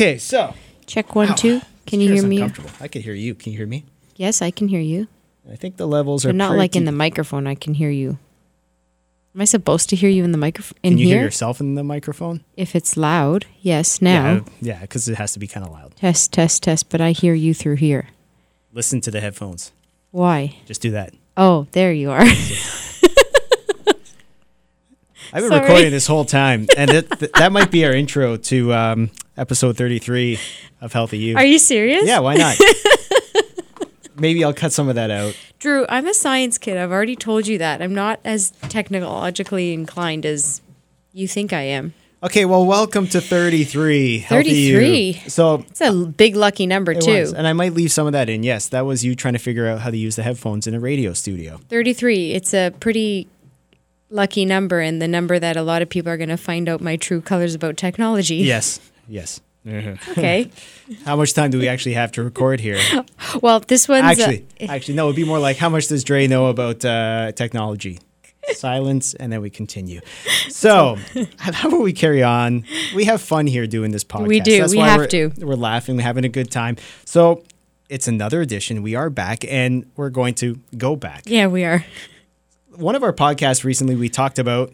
Okay, so Check one, Ow. two. Can you hear me? I can hear you. Can you hear me? Yes, I can hear you. I think the levels are But not like in the microphone. I can hear you. Am I supposed to hear you in the microphone? In Can you here? hear yourself in the microphone? If it's loud, yes. Now, Yeah, yeah, because it has to be kind of loud. test, test, test. But I hear you through here. Listen to the headphones. Why? Just do that. Oh, there you are. I've been Sorry. recording this whole time, and it, th- that might be our intro to um, episode 33 of Healthy You. are you serious? Yeah, why not? Maybe I'll cut some of that out. Drew, I'm a science kid. I've already told you that. I'm not as technologically inclined as you think I am. Okay, well, welcome to 33. 33? So It's a big lucky number, it too. was, and I might leave some of that in. Yes, that was you trying to figure out how to use the headphones in a radio studio. 33. It's a pretty lucky number and the number that a lot of people are going to find out my true colors about technology. Yes, yes. Okay. How much time do we actually have to record here? Well, this one's uh, Actually, actually, no. It'd be more like how much does Dre know about uh, technology? Silence, and then we continue. So, how about we carry on? We have fun here doing this podcast. We do. We why have we're, to. We're laughing. We're having a good time. So, it's another edition. We are back, and we're going to go back. yeah, we are. One of our podcasts recently, we talked about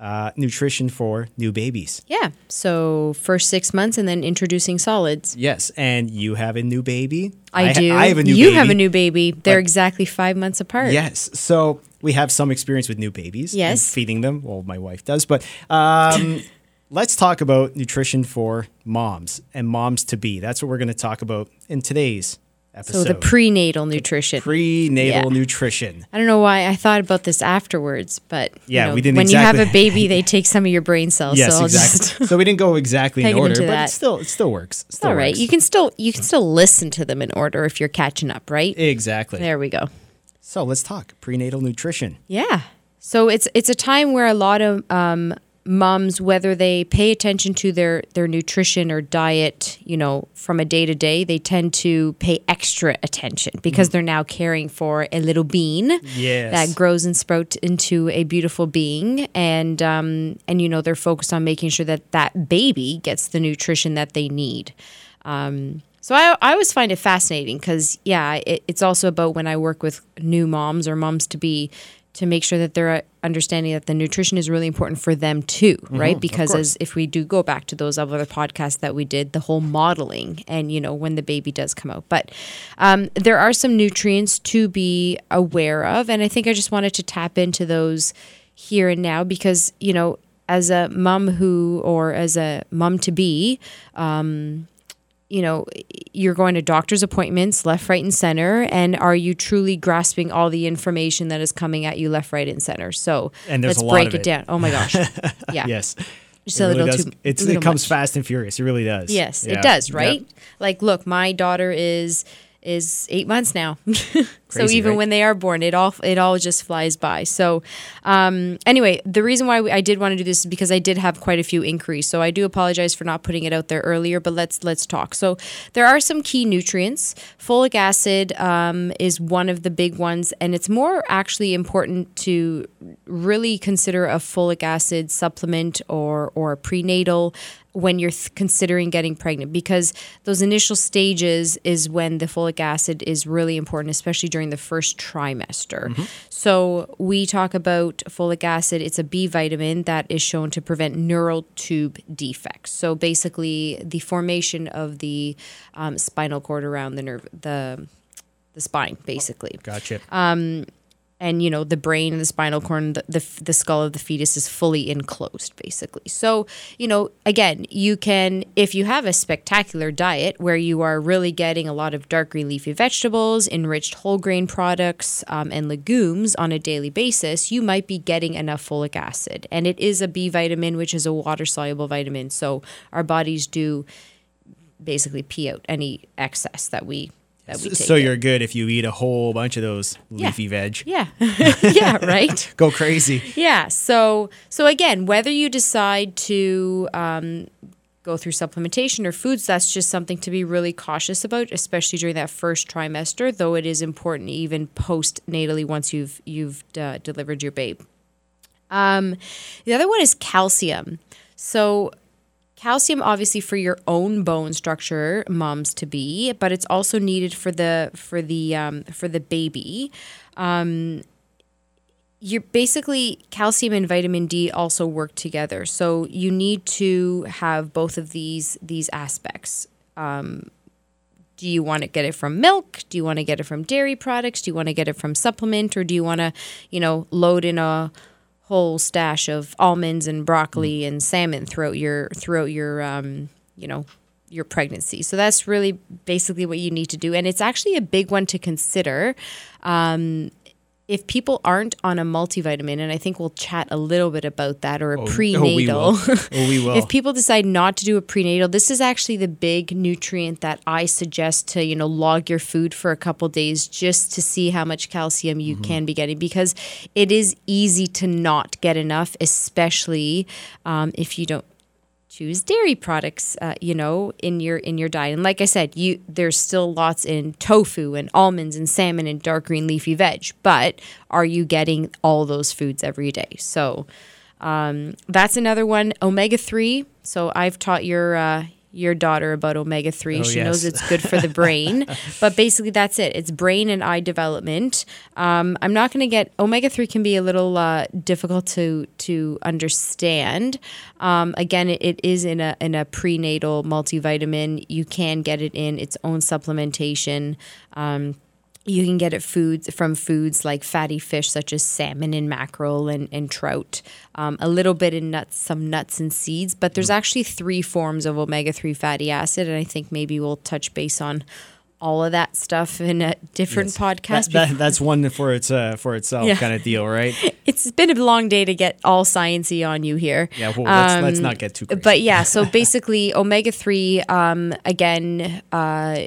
uh, nutrition for new babies. Yeah. So first six months and then introducing solids. Yes, and you have a new baby. I, ha- do. I have a new baby. you baby. have a new baby. They're exactly five months apart. Yes. So we have some experience with new babies. and Yes. feeding them. Well, my wife does. But um, let's talk about nutrition for moms and moms to be. That's what we're going to talk about in today's So the prenatal nutrition. prenatal Yeah. nutrition. I don't know why I thought about this afterwards, but you Yeah, know, we didn't When you have a baby, they take some of your brain cells. Yes, so exactly. so we didn't go exactly in order, but that. it still it still works. Still all right. works. You can still you can still listen to them in order if you're catching up, right? exactly. There we go. So let's talk prenatal nutrition. Yeah. So it's it's a time where a lot of um, moms, whether they pay attention to their their nutrition or diet, you know, from a day to day, they tend to pay extra attention because they're now caring for a little bean Yes. that grows and sprouts into a beautiful being, and um, and you know they're focused on making sure that that baby gets the nutrition that they need. Um, so I, I always find it fascinating because yeah, it, it's also about when I work with new moms or moms to be to make sure that they're uh, understanding that the nutrition is really important for them too, right? Because as if we do go back to those other podcasts that we did, the whole modeling and you know when the baby does come out, but um, there are some nutrients to be aware of, and I think I just wanted to tap into those here and now because you know as a mom who or as a mom to be you know, you're going to doctor's appointments left, right, and center. And are you truly grasping all the information that is coming at you left, right, and center? So And there's let's a lot break of it, it. down. Oh my gosh. Yeah. Yes. Just It really does. too. It comes much. fast and furious. It really does. Yes, Yeah. it does, Yep. right? Like, look, my daughter is is eight months now. so even right? when they are born, it all it all just flies by. So um, anyway, the reason why we, I did want to do this is because I did have quite a few inquiries. So I do apologize for not putting it out there earlier, but let's let's talk. So there are some key nutrients. Folic acid um, is one of the big ones, and it's more actually important to really consider a folic acid supplement or or prenatal when you're th- considering getting pregnant because those initial stages is when the folic acid is really important especially during the first trimester. So we talk about folic acid. It's a b vitamin that is shown to prevent neural tube defects. So basically the formation of the um, spinal cord around the nerve the the spine basically. Gotcha. And you know the brain and the spinal cord the, the, the skull of the fetus is fully enclosed basically. So you know again you can if you have a spectacular diet where you are really getting a lot of dark green leafy vegetables enriched whole grain products um, and legumes on a daily basis you might be getting enough folic acid. And it is a b vitamin which is a water soluble vitamin. So our bodies do basically pee out any excess that we that we take so you're good if you eat a whole bunch of those leafy veg. yeah yeah right Go crazy. Yeah. So so again, whether you decide to um, go through supplementation or foods, that's just something to be really cautious about, especially during that first trimester. Though it is important even post natally once you've you've uh, delivered your babe. Um, the other one is calcium. So calcium obviously for your own bone structure moms to be but it's also needed for the for the um, for the baby. Um, you're basically calcium and vitamin D also work together. So you need to have both of these these aspects. Um, do you want to get it from milk? Do you want to get it from dairy products? Do you want to get it from supplement? Or do you want to you know load in a whole stash of almonds and broccoli Mm. and salmon throughout your throughout your um, you know your pregnancy. So that's really basically what you need to do, and it's actually a big one to consider. Um, if people aren't on a multivitamin, and I think we'll chat a little bit about that, or a Oh, prenatal. Oh, we will. Oh, we will. if people decide not to do a prenatal, this is actually the big nutrient that I suggest to, you know, log your food for a couple days just to see how much calcium you can be getting because it is easy to not get enough, especially um, if you don't choose dairy products uh, you know in your in your diet. And like i said you there's still lots in tofu and almonds and salmon and dark green leafy veg but are you getting all those foods every day? So um, that's another one omega-3 so i've taught your uh, your daughter about omega-3 Oh, she knows it's good for the brain. But basically that's it. It's brain and eye development. Um, i'm not going to get omega-3 can be a little uh, difficult to to understand. Um, again it, it is in a in a prenatal multivitamin. You can get it in its own supplementation. Um, you can get it foods from foods like fatty fish such as salmon and mackerel and, and trout um, a little bit in nuts some nuts and seeds but there's actually three forms of omega-3 fatty acid and i think maybe we'll touch base on all of that stuff in a different Yes. podcast That, that, that's one for its uh, for itself Yeah. kind of deal, right? it's been a long day to get all sciency on you here Yeah. Well, let's, let's Um, not get too crazy. but yeah, so basically, omega 3, um, again, uh,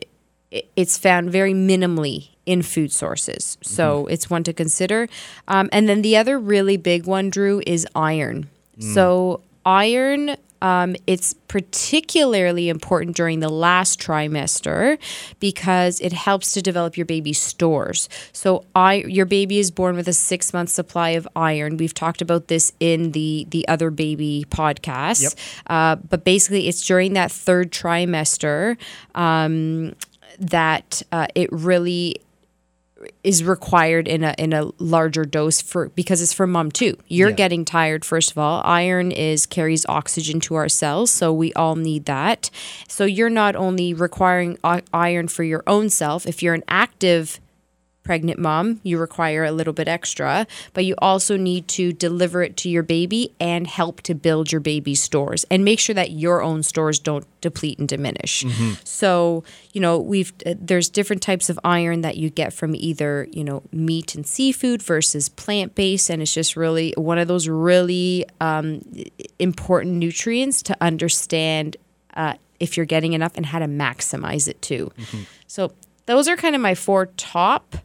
it's found very minimally in food sources. So Mm-hmm. it's one to consider. Um, and then the other really big one, Drew, is iron. Mm. So iron. Um, it's particularly important during the last trimester because it helps to develop your baby's stores. So, I your baby is born with a six month supply of iron. We've talked about this in the the other baby podcast. Yep. Uh, but basically, it's during that third trimester um, that uh, it really is required in a in a larger dose for because it's for mom too. You're Yeah. getting tired first of all. Iron is carries oxygen to our cells, so we all need that. So you're not only requiring iron for your own self. If you're an active pregnant mom, you require a little bit extra, but you also need to deliver it to your baby and help to build your baby's stores and make sure that your own stores don't deplete and diminish. So, you know, we've uh, there's different types of iron that you get from either, you know, meat and seafood versus plant-based and it's just really one of those really um, important nutrients to understand uh, if you're getting enough and how to maximize it too. So, those are kind of my four top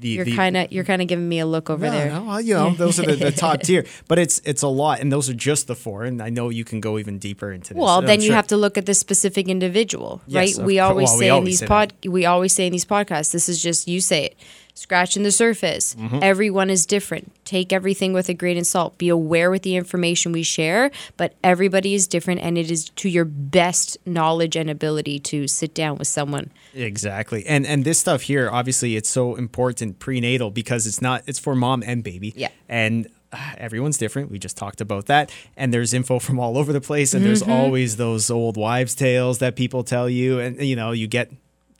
The- you're kind of you're kind of giving me a look over Yeah, there. no, well, you know, those are the, the top tier, but it's it's a lot, and those are just the four. And I know you can go even deeper into this. Well, then you have to look at the specific individual, Yes, right? We always well, we say in these pod we always say in these podcasts, this is just you say it. Scratching the surface. Mm-hmm. Everyone is different. Take everything with a grain of salt. Be aware with the information we share, but everybody is different and it is to your best knowledge and ability to sit down with someone. Exactly. And and this stuff here, obviously it's so important prenatal because it's not it's for mom and baby. Yeah. And uh, everyone's different. We just talked about that. And there's info from all over the place and Mm-hmm. there's always those old wives tales that people tell you and you know, you get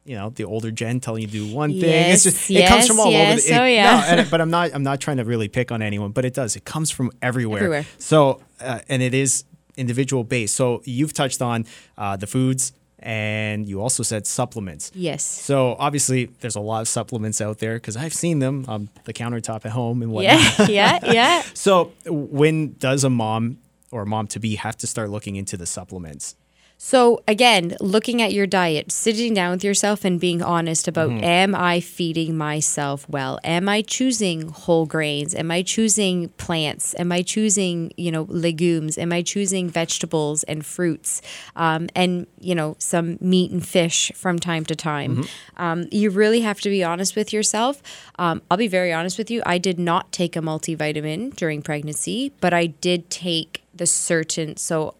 you know the older gen telling you to do one thing. Yes, it's just, it comes from yes, all yes. over. The, Oh, yeah. no, and- but I'm not. I'm not trying to really pick on anyone, but it does. It comes from everywhere. Everywhere. So, uh, and it is individual based. So you've touched on uh, the foods, and you also said supplements. Yes. So obviously, there's a lot of supplements out there because I've seen them on the countertop at home and whatnot. Yeah, yeah, yeah. So when does a mom or a mom to be have to start looking into the supplements? So again, looking at your diet, sitting down with yourself and being honest about Mm-hmm. am I feeding myself well? Am I choosing whole grains? Am I choosing plants? Am I choosing, you know, legumes? Am I choosing vegetables and fruits? Um, and, you know, some meat and fish from time to time. Mm-hmm. Um, you really have to be honest with yourself. Um, I'll be very honest with you. I did not take a multivitamin during pregnancy, but I did take the certain so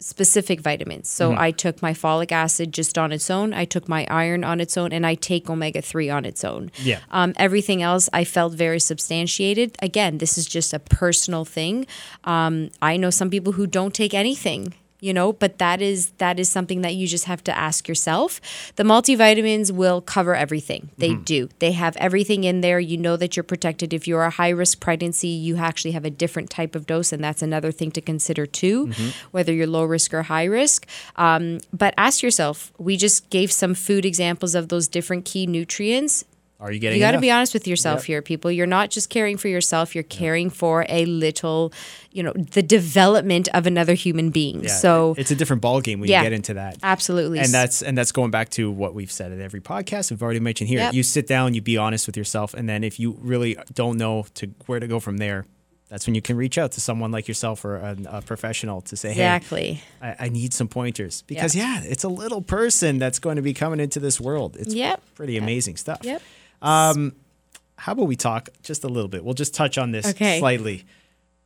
specific vitamins. So Mm-hmm. I took my folic acid just on its own. I took my iron on its own, and I take omega three on its own. Yeah. Um, everything else I felt very substantiated. Again, this is just a personal thing. Um, I know some people who don't take anything. You know, but that is that is something that you just have to ask yourself. The multivitamins will cover everything. They do. They have everything in there. You know that you're protected. If you're a high risk pregnancy, you actually have a different type of dose, and that's another thing to consider too, whether you're low risk or high risk. Um, but ask yourself. We just gave some food examples of those different key nutrients Are you getting? you got to be honest with yourself Yep. here, people. You're not just caring for yourself, you're caring for a little, you know, the development of another human being. Yeah, so, it's a different ball game when Yeah. you get into that. absolutely. and that's and that's going back to what we've said at every podcast. We've already mentioned here. Yep. You sit down, you be honest with yourself, and then if you really don't know to where to go from there, that's when you can reach out to someone like yourself or a, a professional to say, exactly. "Hey, I, I need some pointers." Because yeah. it's a little person that's going to be coming into this world. It's Yep. pretty amazing stuff. Yep. How about we talk just a little bit? We'll just touch on this Okay. slightly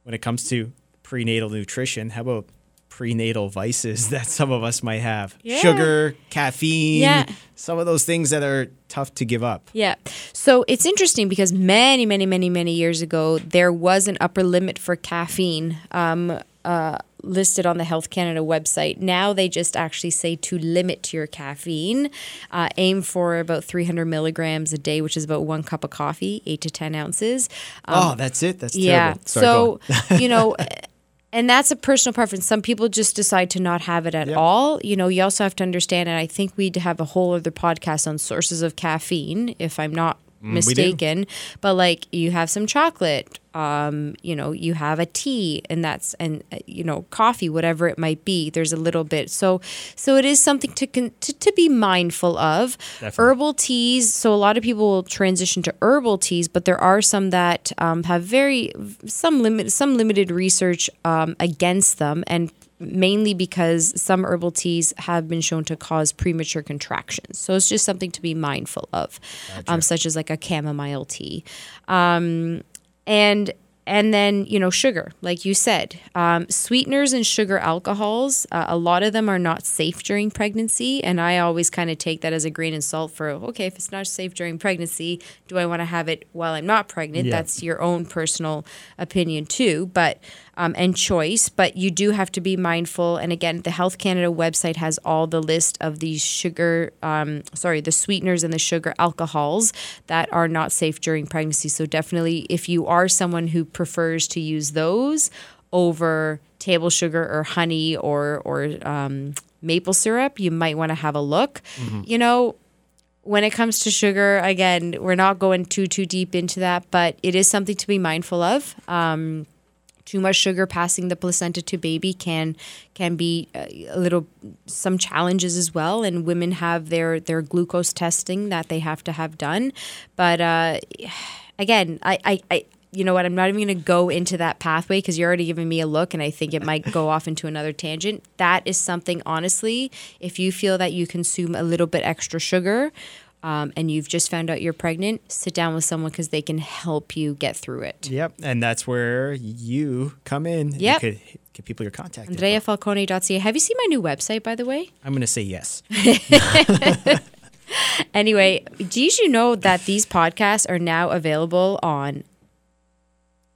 when it comes to prenatal nutrition. How about prenatal vices that some of us might have? Yeah. Sugar, caffeine, Yeah. some of those things that are tough to give up. Yeah. So it's interesting because many, many, many, many years ago, there was an upper limit for caffeine um, uh, listed on the Health Canada website. Now they just actually say to limit your caffeine, uh, aim for about 300 milligrams a day, which is about one cup of coffee, eight to 10 ounces. oh, that's it. That's Yeah. Sorry, so, you know, and that's a personal preference. Some people just decide to not have it at Yep. all. You know, you also have to understand, and I think we'd have a whole other podcast on sources of caffeine, if I'm not. Mistaken. But like, you have some chocolate, um, you know, you have a tea, and that's and uh, you know, coffee, whatever it might be. There's a little bit. So, so it is something to con- to, to be mindful of. Definitely. Herbal teas. So a lot of people will transition to herbal teas, but there are some that um, have very some limit some limited research um, against them, and mainly because some herbal teas have been shown to cause premature contractions. So it's just something to be mindful of, um, such as like a chamomile tea. Um, and and then you know sugar like you said um, sweeteners and sugar alcohols uh, a lot of them are not safe during pregnancy and i always kind of take that as a grain of salt for okay if it's not safe during pregnancy do i want to have it while i'm not pregnant Yeah. that's your own personal opinion too but um, and choice but you do have to be mindful. And again the health canada website has all the list of these sugar um, sorry the sweeteners and the sugar alcohols that are not safe during pregnancy. So definitely if you are someone who prefers to use those over table sugar or honey or or um, maple syrup you might want to have a look. You know when it comes to sugar, again, we're not going too too deep into that, but it is something to be mindful of. Um, too much sugar passing the placenta to baby can can be uh, a little some challenges as well, and women have their their glucose testing that they have to have done. But uh, again, I, I, I you know what? I'm not even going to go into that pathway because you're already giving me a look, and I think it might go off into another tangent. That is something, honestly, if you feel that you consume a little bit extra sugar. Um, and you've just found out you're pregnant, sit down with someone because they can help you get through it. Yep, and that's where you come in. Yep. You could give people your contact. AndreaFalcone.ca. Have you seen my new website, by the way? I'm going to say yes. Anyway, did you know that these podcasts are now available on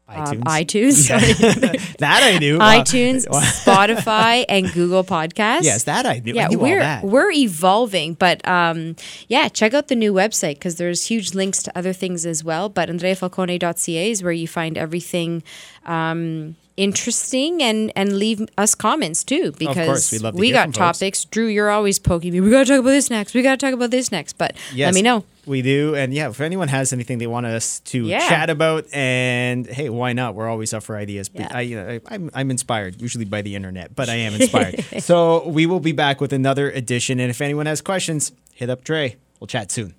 iTunes. um, iTunes, sorry, that I knew. iTunes, Spotify, and Google Podcasts? Yes, that I knew. I Yeah, knew we're that. we're evolving, but um, yeah, check out the new website because there's huge links to other things as well. But andreafalcone.ca is where you find everything um, interesting and and leave us comments too because we'd love to we hear got from folks. topics. Drew, you're always poking me. We got to talk about this next. We got to talk about this next. But Yes, let me know. We do. And yeah, if anyone has anything they want us to Yeah. chat about, and hey, why not? We're always up for ideas. Yeah. I, you know, I, I'm, I'm inspired, usually by the internet, but I am inspired. so we will be back with another edition. And if anyone has questions, hit up Dre. We'll chat soon.